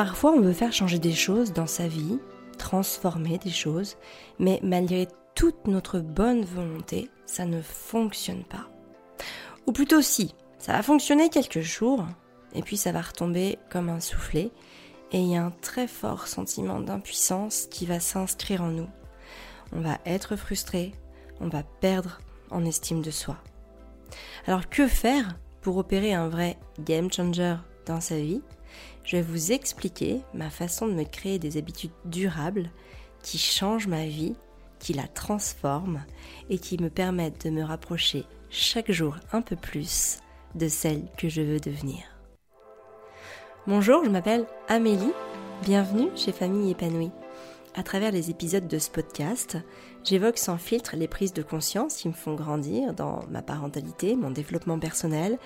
Parfois, on veut faire changer des choses dans sa vie, transformer des choses, mais malgré toute notre bonne volonté, ça ne fonctionne pas. Ou plutôt si, ça va fonctionner quelques jours, et puis ça va retomber comme un soufflet, et il y a un très fort sentiment d'impuissance qui va s'inscrire en nous. On va être frustré, on va perdre en estime de soi. Alors que faire pour opérer un vrai game changer dans sa vie? Je vais vous expliquer ma façon de me créer des habitudes durables qui changent ma vie, qui la transforment et qui me permettent de me rapprocher chaque jour un peu plus de celle que je veux devenir. Bonjour, je m'appelle Amélie, bienvenue chez Famille épanouie. À travers les épisodes de ce podcast, j'évoque sans filtre les prises de conscience qui me font grandir dans ma parentalité, mon développement personnel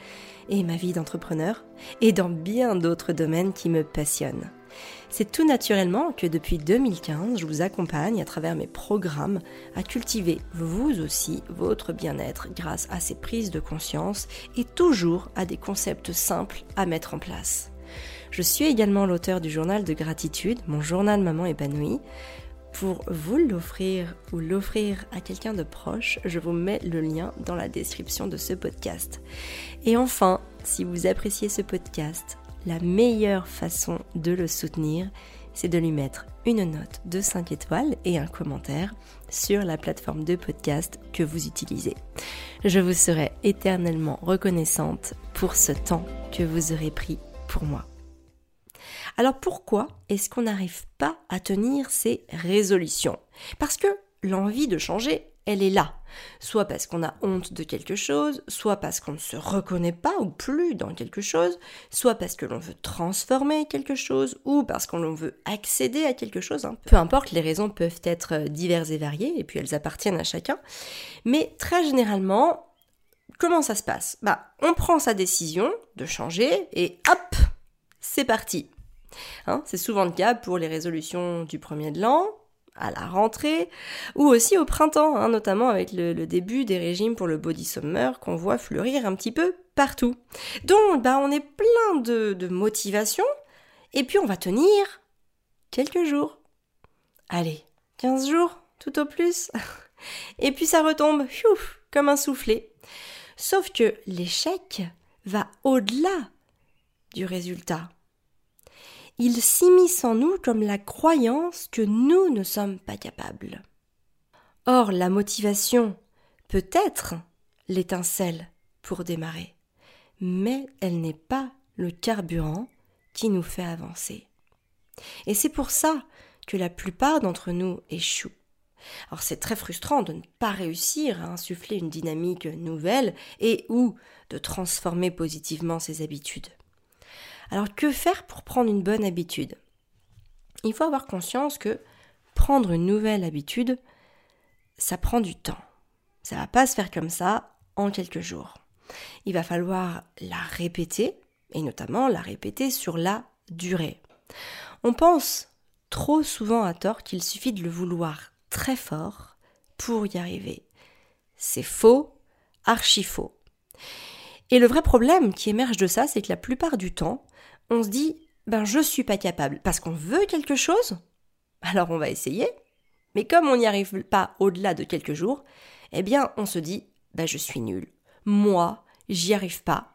et ma vie d'entrepreneur, et dans bien d'autres domaines qui me passionnent. C'est tout naturellement que depuis 2015, je vous accompagne à travers mes programmes à cultiver vous aussi votre bien-être grâce à ces prises de conscience et toujours à des concepts simples à mettre en place. Je suis également l'auteur du journal de gratitude, mon journal Maman épanouie. Pour vous l'offrir ou l'offrir à quelqu'un de proche, je vous mets le lien dans la description de ce podcast. Et enfin, si vous appréciez ce podcast, la meilleure façon de le soutenir, c'est de lui mettre une note de 5 étoiles et un commentaire sur la plateforme de podcast que vous utilisez. Je vous serai éternellement reconnaissante pour ce temps que vous aurez pris pour moi. Alors pourquoi est-ce qu'on n'arrive pas à tenir ces résolutions? Parce que l'envie de changer, elle est là. Soit parce qu'on a honte de quelque chose, soit parce qu'on ne se reconnaît pas ou plus dans quelque chose, soit parce que l'on veut transformer quelque chose, ou parce qu'on veut accéder à quelque chose. Hein. Peu importe, les raisons peuvent être diverses et variées, et puis elles appartiennent à chacun. Mais très généralement, comment ça se passe? Bah, on prend sa décision de changer, et hop, c'est parti. Hein, c'est souvent le cas pour les résolutions du premier de l'an, à la rentrée, ou aussi au printemps, hein, notamment avec le, début des régimes pour le body summer qu'on voit fleurir un petit peu partout. Donc, bah, on est plein de, de motivation, et puis on va tenir quelques jours. Allez, 15 jours, tout au plus. Et puis ça retombe, comme un soufflet. Sauf que l'échec va au-delà du résultat il s'immisce en nous comme la croyance que nous ne sommes pas capables. Or, la motivation peut être l'étincelle pour démarrer, mais elle n'est pas le carburant qui nous fait avancer. Et c'est pour ça que la plupart d'entre nous échouent. Alors c'est très frustrant de ne pas réussir à insuffler une dynamique nouvelle et ou de transformer positivement ses habitudes. Alors que faire pour prendre une bonne habitude? Il faut avoir conscience que prendre une nouvelle habitude, ça prend du temps. Ça va pas se faire comme ça en quelques jours. Il va falloir la répéter et notamment la répéter sur la durée. On pense trop souvent à tort qu'il suffit de le vouloir très fort pour y arriver. C'est faux, archi faux. Et le vrai problème qui émerge de ça, c'est que la plupart du temps, on se dit ben je suis pas capable parce qu'on veut quelque chose. Alors on va essayer. Mais comme on n'y arrive pas au-delà de quelques jours, eh bien on se dit ben je suis nul. Moi, j'y arrive pas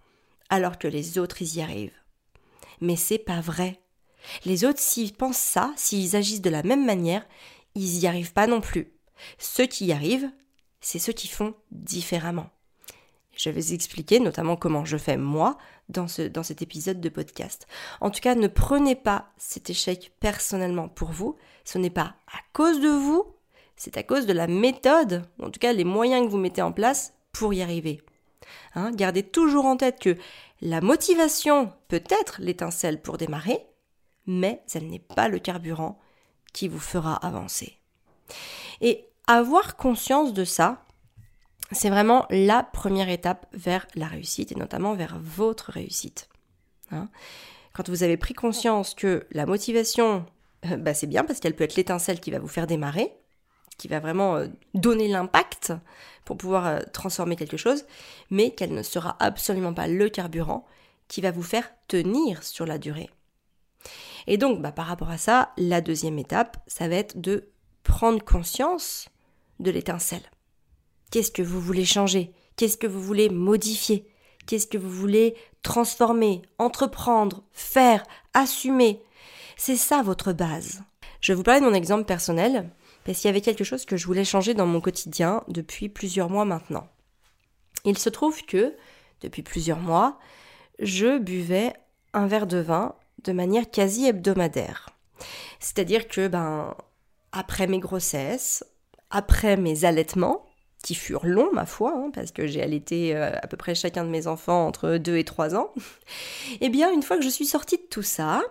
alors que les autres y arrivent. Mais c'est pas vrai. Les autres s'ils pensent ça, s'ils agissent de la même manière, ils y arrivent pas non plus. Ceux qui y arrivent, c'est ceux qui font différemment. Je vais expliquer notamment comment je fais moi dans, ce, dans cet épisode de podcast. En tout cas, ne prenez pas cet échec personnellement pour vous. Ce n'est pas à cause de vous, c'est à cause de la méthode, en tout cas les moyens que vous mettez en place pour y arriver. Hein, gardez toujours en tête que la motivation peut être l'étincelle pour démarrer, mais elle n'est pas le carburant qui vous fera avancer. Et avoir conscience de ça, c'est vraiment la première étape vers la réussite et notamment vers votre réussite. Hein. Quand vous avez pris conscience que la motivation, euh, bah c'est bien parce qu'elle peut être l'étincelle qui va vous faire démarrer, qui va vraiment euh, donner l'impact pour pouvoir euh, transformer quelque chose, mais qu'elle ne sera absolument pas le carburant qui va vous faire tenir sur la durée. Et donc, bah, par rapport à ça, la deuxième étape, ça va être de prendre conscience de l'étincelle. Qu'est-ce que vous voulez changer? Qu'est-ce que vous voulez modifier? Qu'est-ce que vous voulez transformer, entreprendre, faire, assumer? C'est ça votre base. Je vais vous parler de mon exemple personnel, parce qu'il y avait quelque chose que je voulais changer dans mon quotidien depuis plusieurs mois maintenant. Il se trouve que, depuis plusieurs mois, je buvais un verre de vin de manière quasi hebdomadaire. C'est-à-dire que, ben, après mes grossesses, après mes allaitements, qui furent longs, ma foi, hein, parce que j'ai allaité euh, à peu près chacun de mes enfants entre 2 et 3 ans, eh bien, une fois que je suis sortie de tout ça,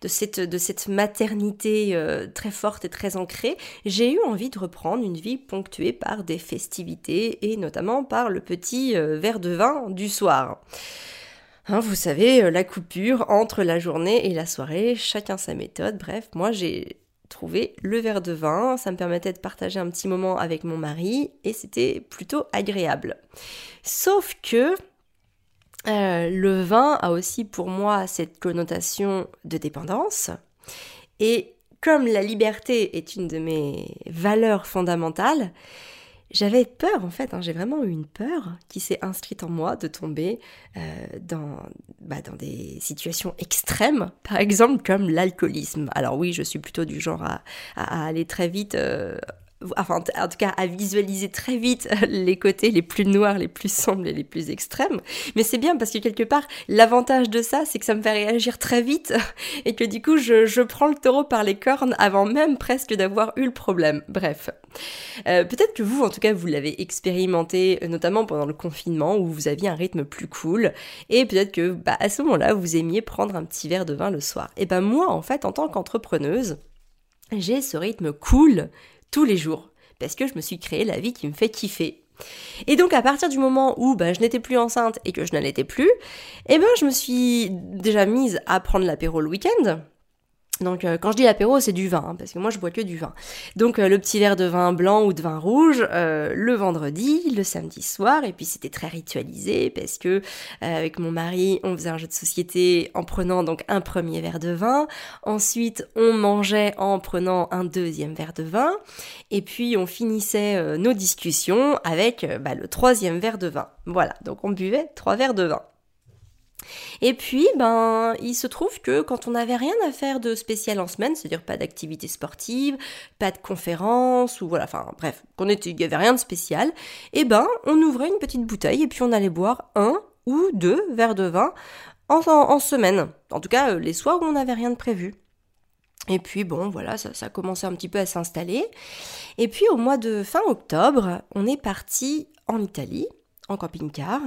de cette, de cette maternité euh, très forte et très ancrée, j'ai eu envie de reprendre une vie ponctuée par des festivités et notamment par le petit euh, verre de vin du soir. Hein, vous savez, la coupure entre la journée et la soirée, chacun sa méthode. Bref, moi j'ai trouver le verre de vin. Ça me permettait de partager un petit moment avec mon mari et c'était plutôt agréable. Sauf que euh, le vin a aussi pour moi cette connotation de dépendance. Et comme la liberté est une de mes valeurs fondamentales, j'avais peur en fait, hein, j'ai vraiment eu une peur qui s'est inscrite en moi de tomber euh, dans, bah, dans des situations extrêmes, par exemple comme l'alcoolisme. Alors oui, je suis plutôt du genre à, à aller très vite euh, enfin en tout cas à visualiser très vite les côtés les plus noirs, les plus sombres et les plus extrêmes. Mais c'est bien parce que quelque part, l'avantage de ça, c'est que ça me fait réagir très vite et que du coup, je, prends le taureau par les cornes avant même presque d'avoir eu le problème. Bref. Euh, peut-être que vous, en tout cas, vous l'avez expérimenté, notamment pendant le confinement où vous aviez un rythme plus cool et peut-être que bah, à ce moment-là, vous aimiez prendre un petit verre de vin le soir. Et ben moi, en fait, en tant qu'entrepreneuse, j'ai ce rythme cool tous les jours, parce que je me suis créé la vie qui me fait kiffer. Et donc à partir du moment où bah, je n'étais plus enceinte et que je n'allaitais plus, eh ben je me suis déjà mise à prendre l'apéro le week-end. Donc euh, quand je dis l'apéro, c'est du vin, hein, parce que moi je bois que du vin. Donc euh, le petit verre de vin blanc ou de vin rouge euh, le vendredi, le samedi soir, et puis c'était très ritualisé parce que avec mon mari, on faisait un jeu de société en prenant donc un premier verre de vin. Ensuite, on mangeait en prenant un deuxième verre de vin, et puis on finissait nos discussions avec bah, le troisième verre de vin. Voilà, donc on buvait trois verres de vin. Et puis, ben, il se trouve que quand on n'avait rien à faire de spécial en semaine, c'est-à-dire pas d'activité sportive, pas de conférence, ou voilà, enfin bref, qu'on il n'y avait rien de spécial, eh ben, on ouvrait une petite bouteille et puis on allait boire un ou deux verres de vin en, en, semaine. En tout cas, euh, les soirs où on n'avait rien de prévu. Et puis bon, voilà, ça, ça commençait un petit peu à s'installer. Et puis au mois de fin octobre, on est parti en Italie, en camping-car.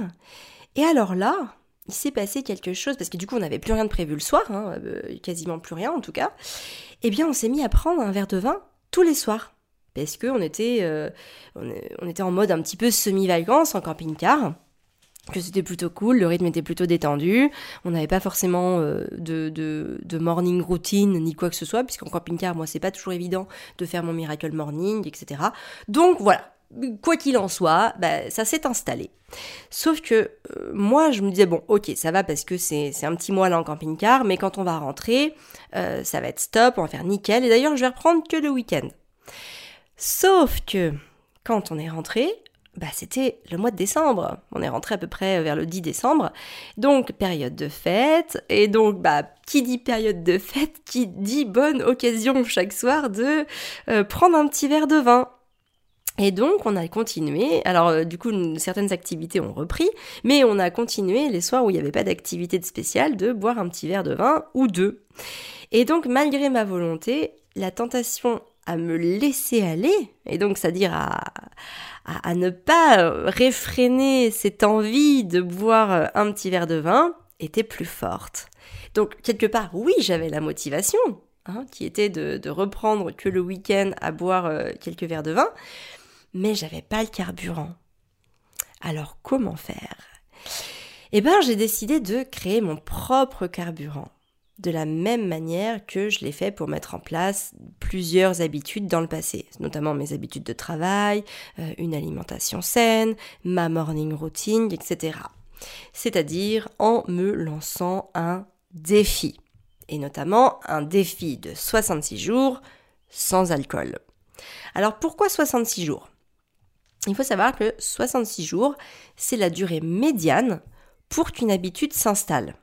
Et alors là, il s'est passé quelque chose, parce que du coup on n'avait plus rien de prévu le soir, hein, euh, quasiment plus rien en tout cas, eh bien on s'est mis à prendre un verre de vin tous les soirs. Parce qu'on était, euh, on, était en mode un petit peu semi-vacances en camping-car, que c'était plutôt cool, le rythme était plutôt détendu, on n'avait pas forcément euh, de, de, de, morning routine ni quoi que ce soit, puisqu'en camping-car, moi c'est pas toujours évident de faire mon miracle morning, etc. Donc voilà, quoi qu'il en soit, bah, ça s'est installé. Sauf que euh, moi, je me disais, bon, ok, ça va parce que c'est un petit mois là en camping-car, mais quand on va rentrer, euh, ça va être stop, on va faire nickel, et d'ailleurs, je vais reprendre que le week-end. Sauf que quand on est rentré, bah, c'était le mois de décembre. On est rentré à peu près vers le 10 décembre. Donc, période de fête. Et donc, bah, qui dit période de fête, qui dit bonne occasion chaque soir de euh, prendre un petit verre de vin. Et donc, on a continué. Alors, euh, du coup, certaines activités ont repris, mais on a continué les soirs où il n'y avait pas d'activité spéciale de boire un petit verre de vin ou deux. Et donc, malgré ma volonté, la tentation à me laisser aller, et donc, c'est-à-dire à, ne pas réfréner cette envie de boire euh, un petit verre de vin, était plus forte. Donc, quelque part, oui, j'avais la motivation, hein, qui était de, de, reprendre que le week-end à boire euh, quelques verres de vin, mais j'avais pas le carburant. Alors comment faire? Eh bien, j'ai décidé de créer mon propre carburant. De la même manière que je l'ai fait pour mettre en place plusieurs habitudes dans le passé, notamment mes habitudes de travail, euh, une alimentation saine, ma morning routine, etc. C'est-à-dire en me lançant un défi. et notamment un défi de 66 jours sans alcool. Alors pourquoi 66 jours? Il faut savoir que 66 jours, c'est la durée médiane pour qu'une habitude s'installe.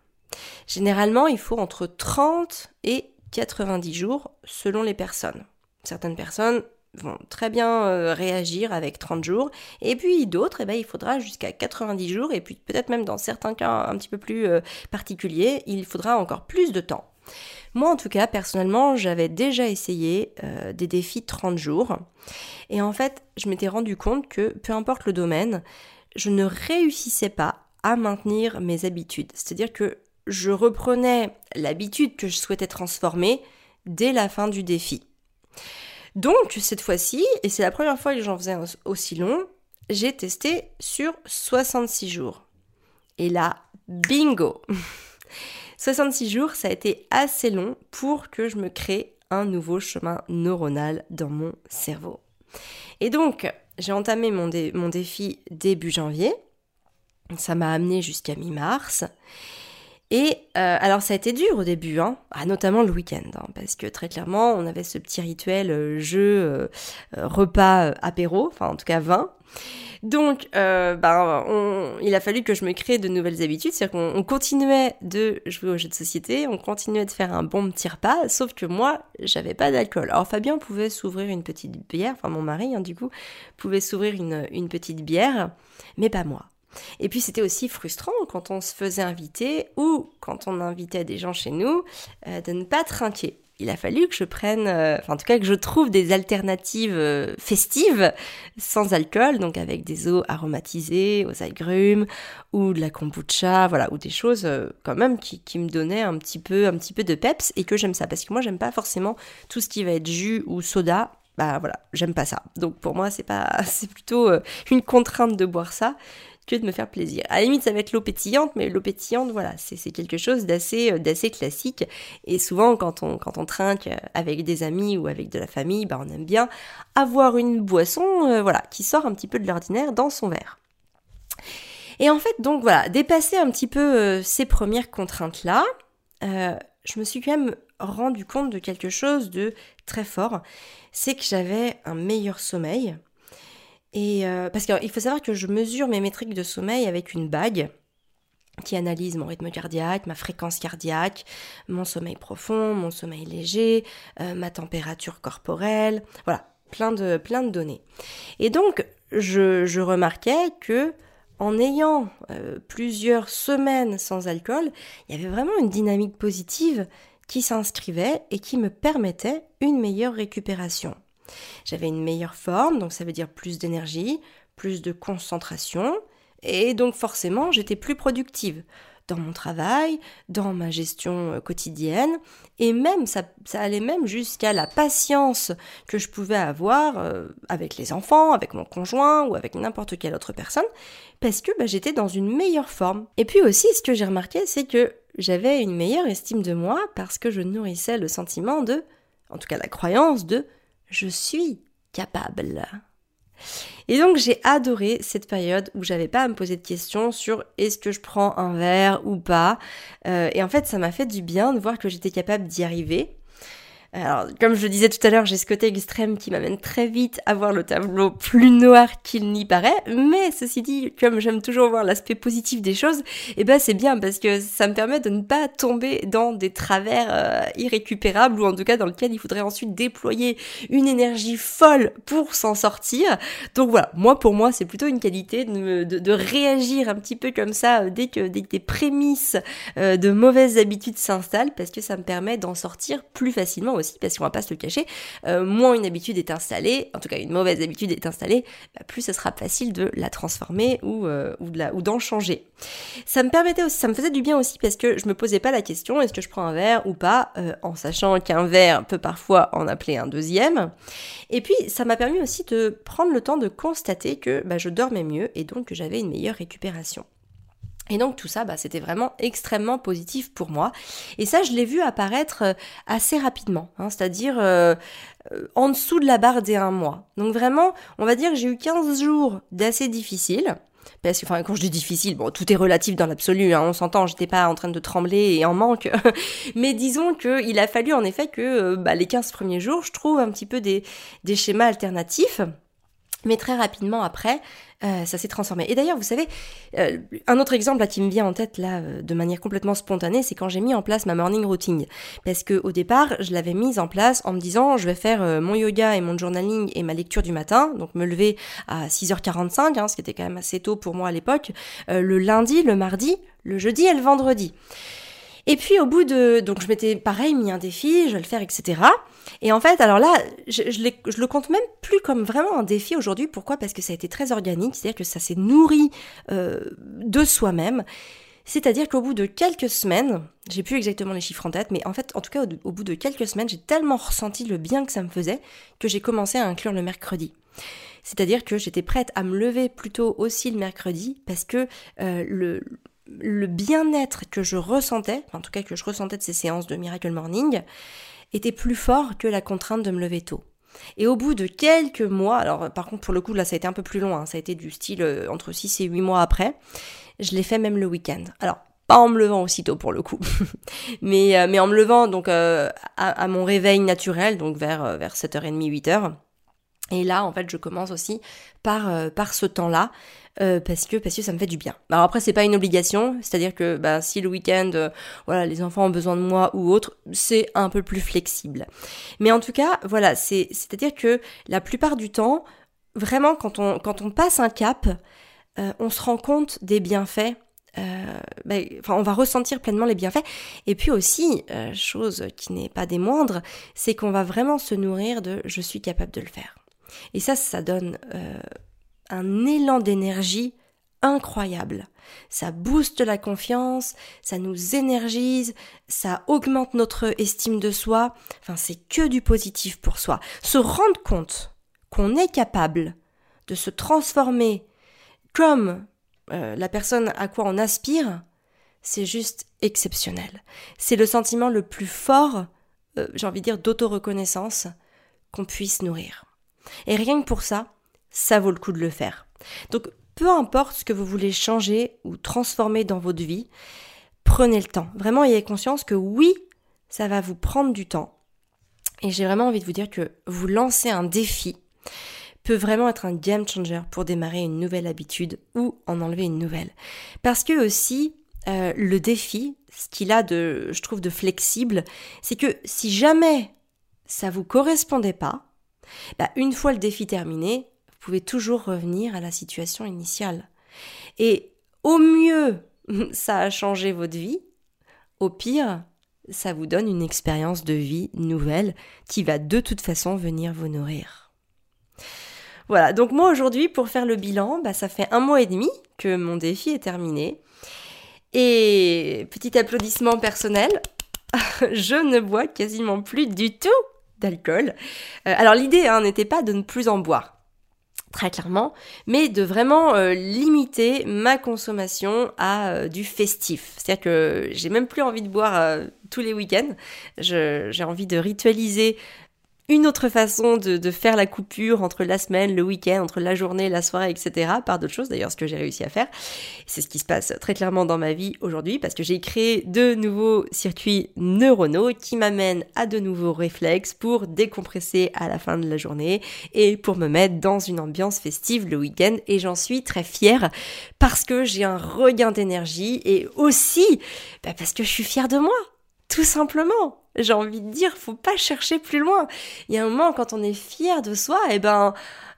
Généralement, il faut entre 30 et 90 jours selon les personnes. Certaines personnes vont très bien euh, réagir avec 30 jours, et puis d'autres, eh ben, il faudra jusqu'à 90 jours, et puis peut-être même dans certains cas un petit peu plus euh, particuliers, il faudra encore plus de temps. Moi, en tout cas, personnellement, j'avais déjà essayé euh, des défis 30 jours. Et en fait, je m'étais rendu compte que, peu importe le domaine, je ne réussissais pas à maintenir mes habitudes. C'est-à-dire que je reprenais l'habitude que je souhaitais transformer dès la fin du défi. Donc, cette fois-ci, et c'est la première fois que j'en faisais aussi long, j'ai testé sur 66 jours. Et là, bingo 66 jours, ça a été assez long pour que je me crée un nouveau chemin neuronal dans mon cerveau. Et donc, j'ai entamé mon, mon, défi début janvier. Ça m'a amené jusqu'à mi-mars. Et euh, alors ça a été dur au début, hein, ah, notamment le week-end, hein, parce que très clairement on avait ce petit rituel euh, jeu, euh, repas, apéro, enfin en tout cas vin. Donc, ben, il a fallu que je me crée de nouvelles habitudes, c'est-à-dire qu'on continuait de jouer aux jeux de société, on continuait de faire un bon petit repas, sauf que moi, j'avais pas d'alcool. Alors Fabien pouvait s'ouvrir une petite bière, enfin mon mari, hein, du coup, pouvait s'ouvrir une, une petite bière, mais pas moi. Et puis c'était aussi frustrant quand on se faisait inviter ou quand on invitait des gens chez nous euh, de ne pas trinquer. Il a fallu que je prenne, euh, en tout cas que je trouve des alternatives euh, festives sans alcool, donc avec des eaux aromatisées aux agrumes ou de la kombucha, voilà, ou des choses quand même qui, qui, me donnaient un petit peu, un petit peu de peps et que j'aime ça parce que moi j'aime pas forcément tout ce qui va être jus ou soda. Bah voilà, j'aime pas ça. Donc pour moi c'est pas, c'est plutôt une contrainte de boire ça que de me faire plaisir. À la limite, ça va être l'eau pétillante, mais l'eau pétillante, voilà, c'est quelque chose d'assez euh, d'assez classique. Et souvent, quand on, trinque avec des amis ou avec de la famille, bah, on aime bien avoir une boisson, euh, voilà, qui sort un petit peu de l'ordinaire dans son verre. Et en fait, donc voilà, dépasser un petit peu euh, ces premières contraintes-là, je me suis quand même rendu compte de quelque chose de très fort, c'est que j'avais un meilleur sommeil, et euh, parce qu'il faut savoir que je mesure mes métriques de sommeil avec une bague qui analyse mon rythme cardiaque, ma fréquence cardiaque, mon sommeil profond, mon sommeil léger, euh, ma température corporelle, voilà, plein de, plein de données. Et donc, je, remarquais que en ayant euh, plusieurs semaines sans alcool, il y avait vraiment une dynamique positive qui s'inscrivait et qui me permettait une meilleure récupération. J'avais une meilleure forme, donc ça veut dire plus d'énergie, plus de concentration, et donc forcément j'étais plus productive dans mon travail, dans ma gestion euh, quotidienne, et même ça, allait même jusqu'à la patience que je pouvais avoir euh, avec les enfants, avec mon conjoint ou avec n'importe quelle autre personne, parce que bah, j'étais dans une meilleure forme. Et puis aussi, ce que j'ai remarqué, c'est que j'avais une meilleure estime de moi parce que je nourrissais le sentiment de, en tout cas la croyance de je suis capable. Et donc j'ai adoré cette période où j'avais pas à me poser de questions sur est-ce que je prends un verre ou pas. Euh, et en fait ça m'a fait du bien de voir que j'étais capable d'y arriver. Alors, comme je le disais tout à l'heure, j'ai ce côté extrême qui m'amène très vite à voir le tableau plus noir qu'il n'y paraît. Mais ceci dit, comme j'aime toujours voir l'aspect positif des choses, eh ben c'est bien parce que ça me permet de ne pas tomber dans des travers euh, irrécupérables ou en tout cas dans lequel il faudrait ensuite déployer une énergie folle pour s'en sortir. Donc voilà, moi pour moi c'est plutôt une qualité de, de, réagir un petit peu comme ça euh, dès que, dès que des prémices euh, de mauvaises habitudes s'installent parce que ça me permet d'en sortir plus facilement parce qu'on va pas se le cacher, euh, moins une habitude est installée, en tout cas une mauvaise habitude est installée, bah, plus ce sera facile de la transformer ou, euh, ou d'en changer. Ça me permettait aussi, ça me faisait du bien aussi parce que je me posais pas la question est-ce que je prends un verre ou pas, euh, en sachant qu'un verre peut parfois en appeler un deuxième. Et puis ça m'a permis aussi de prendre le temps de constater que bah, je dormais mieux et donc que j'avais une meilleure récupération. Et donc tout ça, bah, c'était vraiment extrêmement positif pour moi. Et ça, je l'ai vu apparaître euh, assez rapidement, hein, c'est-à-dire euh, euh, en dessous de la barre des un mois. Donc vraiment, on va dire que j'ai eu 15 jours d'assez difficiles. parce que, enfin, quand je dis difficile, bon, tout est relatif dans l'absolu, hein, on s'entend, j'étais pas en train de trembler et en manque, mais disons qu'il a fallu en effet que bah, les 15 premiers jours, je trouve un petit peu des, des schémas alternatifs. Mais très rapidement après, euh, ça s'est transformé. Et d'ailleurs, vous savez, euh, un autre exemple là, qui me vient en tête là euh, de manière complètement spontanée, c'est quand j'ai mis en place ma morning routine. Parce que au départ, je l'avais mise en place en me disant, je vais faire mon yoga et mon journaling et ma lecture du matin, donc me lever à 6h45, hein, ce qui était quand même assez tôt pour moi à l'époque, le lundi, le mardi, le jeudi et le vendredi. Et puis au bout de... Donc je m'étais pareil mis un défi, je vais le faire, etc. Et en fait, alors là, je, je, le compte même plus comme vraiment un défi aujourd'hui. Pourquoi? Parce que ça a été très organique, c'est-à-dire que ça s'est nourri euh, de soi-même. C'est-à-dire qu'au bout de quelques semaines, j'ai plus exactement les chiffres en tête, mais en fait, en tout cas, au, bout de quelques semaines, j'ai tellement ressenti le bien que ça me faisait que j'ai commencé à inclure le mercredi. C'est-à-dire que j'étais prête à me lever plutôt aussi le mercredi parce que euh, le, le bien-être que je ressentais, en tout cas que je ressentais de ces séances de Miracle Morning, était plus fort que la contrainte de me lever tôt. Et au bout de quelques mois, alors par contre pour le coup là ça a été un peu plus long, hein, ça a été du style euh, entre 6 et 8 mois après, je l'ai fait même le week-end. Alors pas en me levant aussitôt pour le coup, mais, euh, mais en me levant donc euh, à, à, mon réveil naturel, donc vers, vers 7h30, 8h. Et là, en fait, je commence aussi par, par ce temps-là, euh, parce que parce que ça me fait du bien. Alors après c'est pas une obligation, c'est-à-dire que bah, si le week-end euh, voilà les enfants ont besoin de moi ou autre, c'est un peu plus flexible. Mais en tout cas voilà c'est c'est-à-dire que la plupart du temps vraiment quand on quand on passe un cap, euh, on se rend compte des bienfaits bah, enfin, on va ressentir pleinement les bienfaits. Et puis aussi, chose qui n'est pas des moindres, c'est qu'on va vraiment se nourrir de je suis capable de le faire. Et ça, ça donne un élan d'énergie incroyable. Ça booste la confiance, ça nous énergise, ça augmente notre estime de soi. Enfin, c'est que du positif pour soi. Se rendre compte qu'on est capable de se transformer comme euh, la personne à quoi on aspire, c'est juste exceptionnel. C'est le sentiment le plus fort, euh, j'ai envie de dire, d'autoreconnaissance qu'on puisse nourrir. Et rien que pour ça, ça vaut le coup de le faire. Donc, peu importe ce que vous voulez changer ou transformer dans votre vie, prenez le temps. Vraiment, ayez conscience que oui, ça va vous prendre du temps. Et j'ai vraiment envie de vous dire que vous lancer un défi peut vraiment être un game changer pour démarrer une nouvelle habitude ou en enlever une nouvelle. Parce que aussi, euh, le défi, ce qu'il a de, je trouve, de flexible, c'est que si jamais ça vous correspondait pas, bah, une fois le défi terminé, pouvez toujours revenir à la situation initiale. Et au mieux, ça a changé votre vie. Au pire, ça vous donne une expérience de vie nouvelle qui va de toute façon venir vous nourrir. Voilà, donc moi aujourd'hui, pour faire le bilan, bah, ça fait un mois et demi que mon défi est terminé. Et petit applaudissement personnel, je ne bois quasiment plus du tout d'alcool. Euh, alors l'idée hein, n'était pas de ne plus en boire très clairement, mais de vraiment euh, limiter ma consommation à euh, du festif. C'est-à-dire que j'ai même plus envie de boire euh, tous les week-ends. J'ai envie de ritualiser une autre façon de, faire la coupure entre la semaine, le week-end, entre la journée, la soirée, etc. Par d'autres choses, d'ailleurs, ce que j'ai réussi à faire. C'est ce qui se passe très clairement dans ma vie aujourd'hui parce que j'ai créé de nouveaux circuits neuronaux qui m'amènent à de nouveaux réflexes pour décompresser à la fin de la journée et pour me mettre dans une ambiance festive le week-end. Et j'en suis très fière parce que j'ai un regain d'énergie et aussi bah, parce que je suis fière de moi. Tout simplement j'ai envie de dire, faut pas chercher plus loin. Il y a un moment, quand on est fier de soi, et eh ben,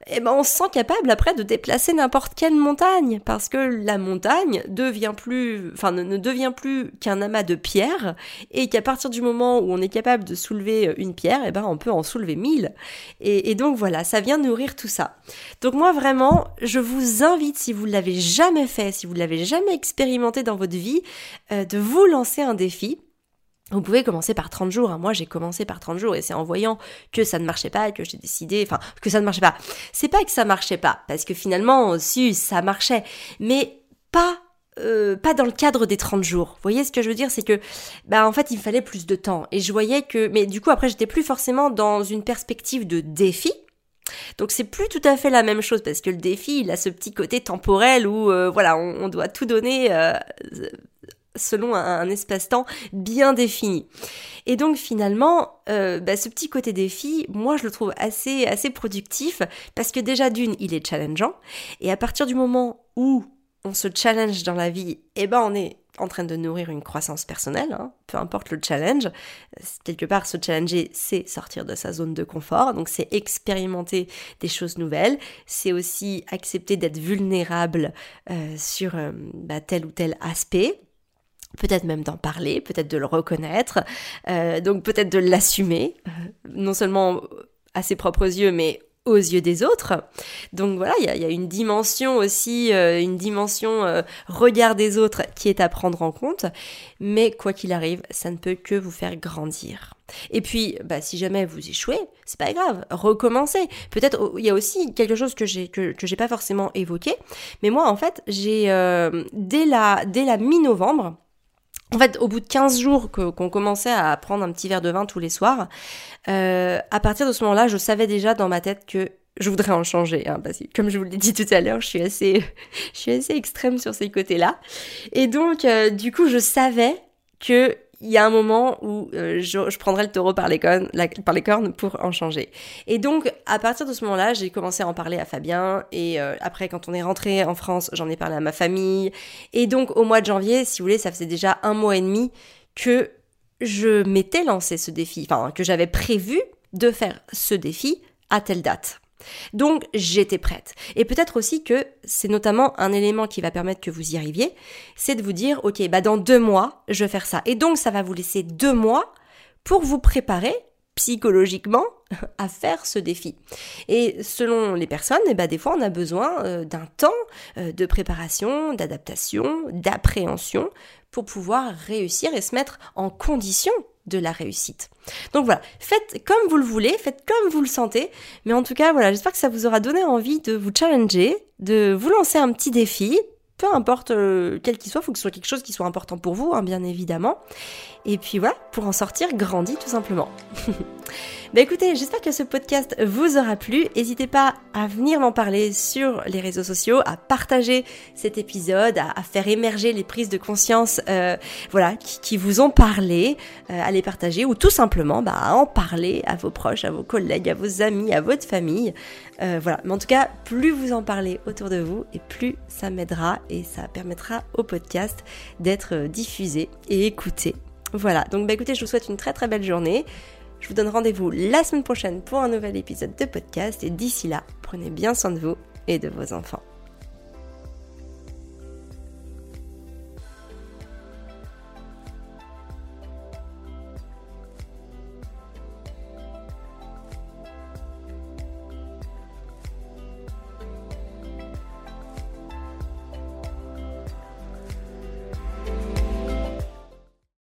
et eh ben, on se sent capable après de déplacer n'importe quelle montagne, parce que la montagne devient plus, enfin, ne, devient plus qu'un amas de pierres, et qu'à partir du moment où on est capable de soulever une pierre, et eh ben, on peut en soulever mille. Et, donc voilà, ça vient nourrir tout ça. Donc moi vraiment, je vous invite, si vous l'avez jamais fait, si vous l'avez jamais expérimenté dans votre vie, euh, de vous lancer un défi vous pouvez commencer par 30 jours. Hein. Moi, j'ai commencé par 30 jours et c'est en voyant que ça ne marchait pas que j'ai décidé, enfin, que ça ne marchait pas. C'est pas que ça marchait pas, parce que finalement, si, ça marchait, mais pas euh, pas dans le cadre des 30 jours. Vous voyez ce que je veux dire? C'est que, bah, en fait, il me fallait plus de temps. Et je voyais que, mais du coup, après, j'étais plus forcément dans une perspective de défi, Donc c'est plus tout à fait la même chose parce que le défi, il a ce petit côté temporel où euh, voilà, on, doit tout donner euh, selon un, espace-temps bien défini. Et donc finalement, euh, bah, ce petit côté défi, moi je le trouve assez assez productif parce que déjà d'une, il est challengeant et à partir du moment où on se challenge dans la vie, eh ben on est en train de nourrir une croissance personnelle, hein, peu importe le challenge. Quelque part, se challenger, c'est sortir de sa zone de confort, donc c'est expérimenter des choses nouvelles, c'est aussi accepter d'être vulnérable euh, sur euh, bah, tel ou tel aspect, peut-être même d'en parler, peut-être de le reconnaître, euh, donc peut-être de l'assumer, non seulement à ses propres yeux, mais aux yeux des autres. Donc voilà, il y, a, une dimension aussi, euh, une dimension euh, regard des autres qui est à prendre en compte. Mais quoi qu'il arrive, ça ne peut que vous faire grandir. Et puis, bah, si jamais vous échouez, c'est pas grave, recommencez. Peut-être oh, il y a aussi quelque chose que j'ai que, que j'ai pas forcément évoqué, mais moi en fait, j'ai euh, dès la dès la mi-novembre, en fait, au bout de 15 jours qu'on commençait à prendre un petit verre de vin tous les soirs, euh, à partir de ce moment-là, je savais déjà dans ma tête que je voudrais en changer. Hein, parce que, comme je vous l'ai dit tout à l'heure, je suis assez, je suis assez extrême sur ces côtés-là. Et donc, euh, du coup, je savais que il y a un moment où euh, je, prendrai le taureau par les, cornes, pour en changer. Et donc, à partir de ce moment-là, j'ai commencé à en parler à Fabien. Et euh, après, quand on est rentré en France, j'en ai parlé à ma famille. Et donc, au mois de janvier, si vous voulez, ça faisait déjà un mois et demi que je m'étais lancé ce défi. Enfin, que j'avais prévu de faire ce défi à telle date. Donc j'étais prête. Et peut-être aussi que c'est notamment un élément qui va permettre que vous y arriviez, c'est de vous dire, ok, bah dans deux mois, je vais faire ça. Et donc ça va vous laisser deux mois pour vous préparer psychologiquement à faire ce défi. Et selon les personnes, eh ben, des fois on a besoin euh, d'un temps euh, de préparation, d'adaptation, d'appréhension pour pouvoir réussir et se mettre en condition de la réussite. Donc voilà, faites comme vous le voulez, faites comme vous le sentez, mais en tout cas voilà, j'espère que ça vous aura donné envie de vous challenger, de vous lancer un petit défi, peu importe euh, quel qu'il soit, il faut que ce soit quelque chose qui soit important pour vous, hein, bien évidemment. Et puis voilà, pour en sortir, grandis tout simplement. bah écoutez, j'espère que ce podcast vous aura plu. N'hésitez pas à venir m'en parler sur les réseaux sociaux, à partager cet épisode, à, faire émerger les prises de conscience, euh, voilà, qui, vous ont parlé, euh, à les partager ou tout simplement bah, à en parler à vos proches, à vos collègues, à vos amis, à votre famille. Euh, voilà, mais en tout cas, plus vous en parlez autour de vous et plus ça m'aidera et ça permettra au podcast d'être diffusé et écouté voilà, donc bah écoutez, je vous souhaite une très très belle journée. Je vous donne rendez-vous la semaine prochaine pour un nouvel épisode de podcast et d'ici là, prenez bien soin de vous et de vos enfants.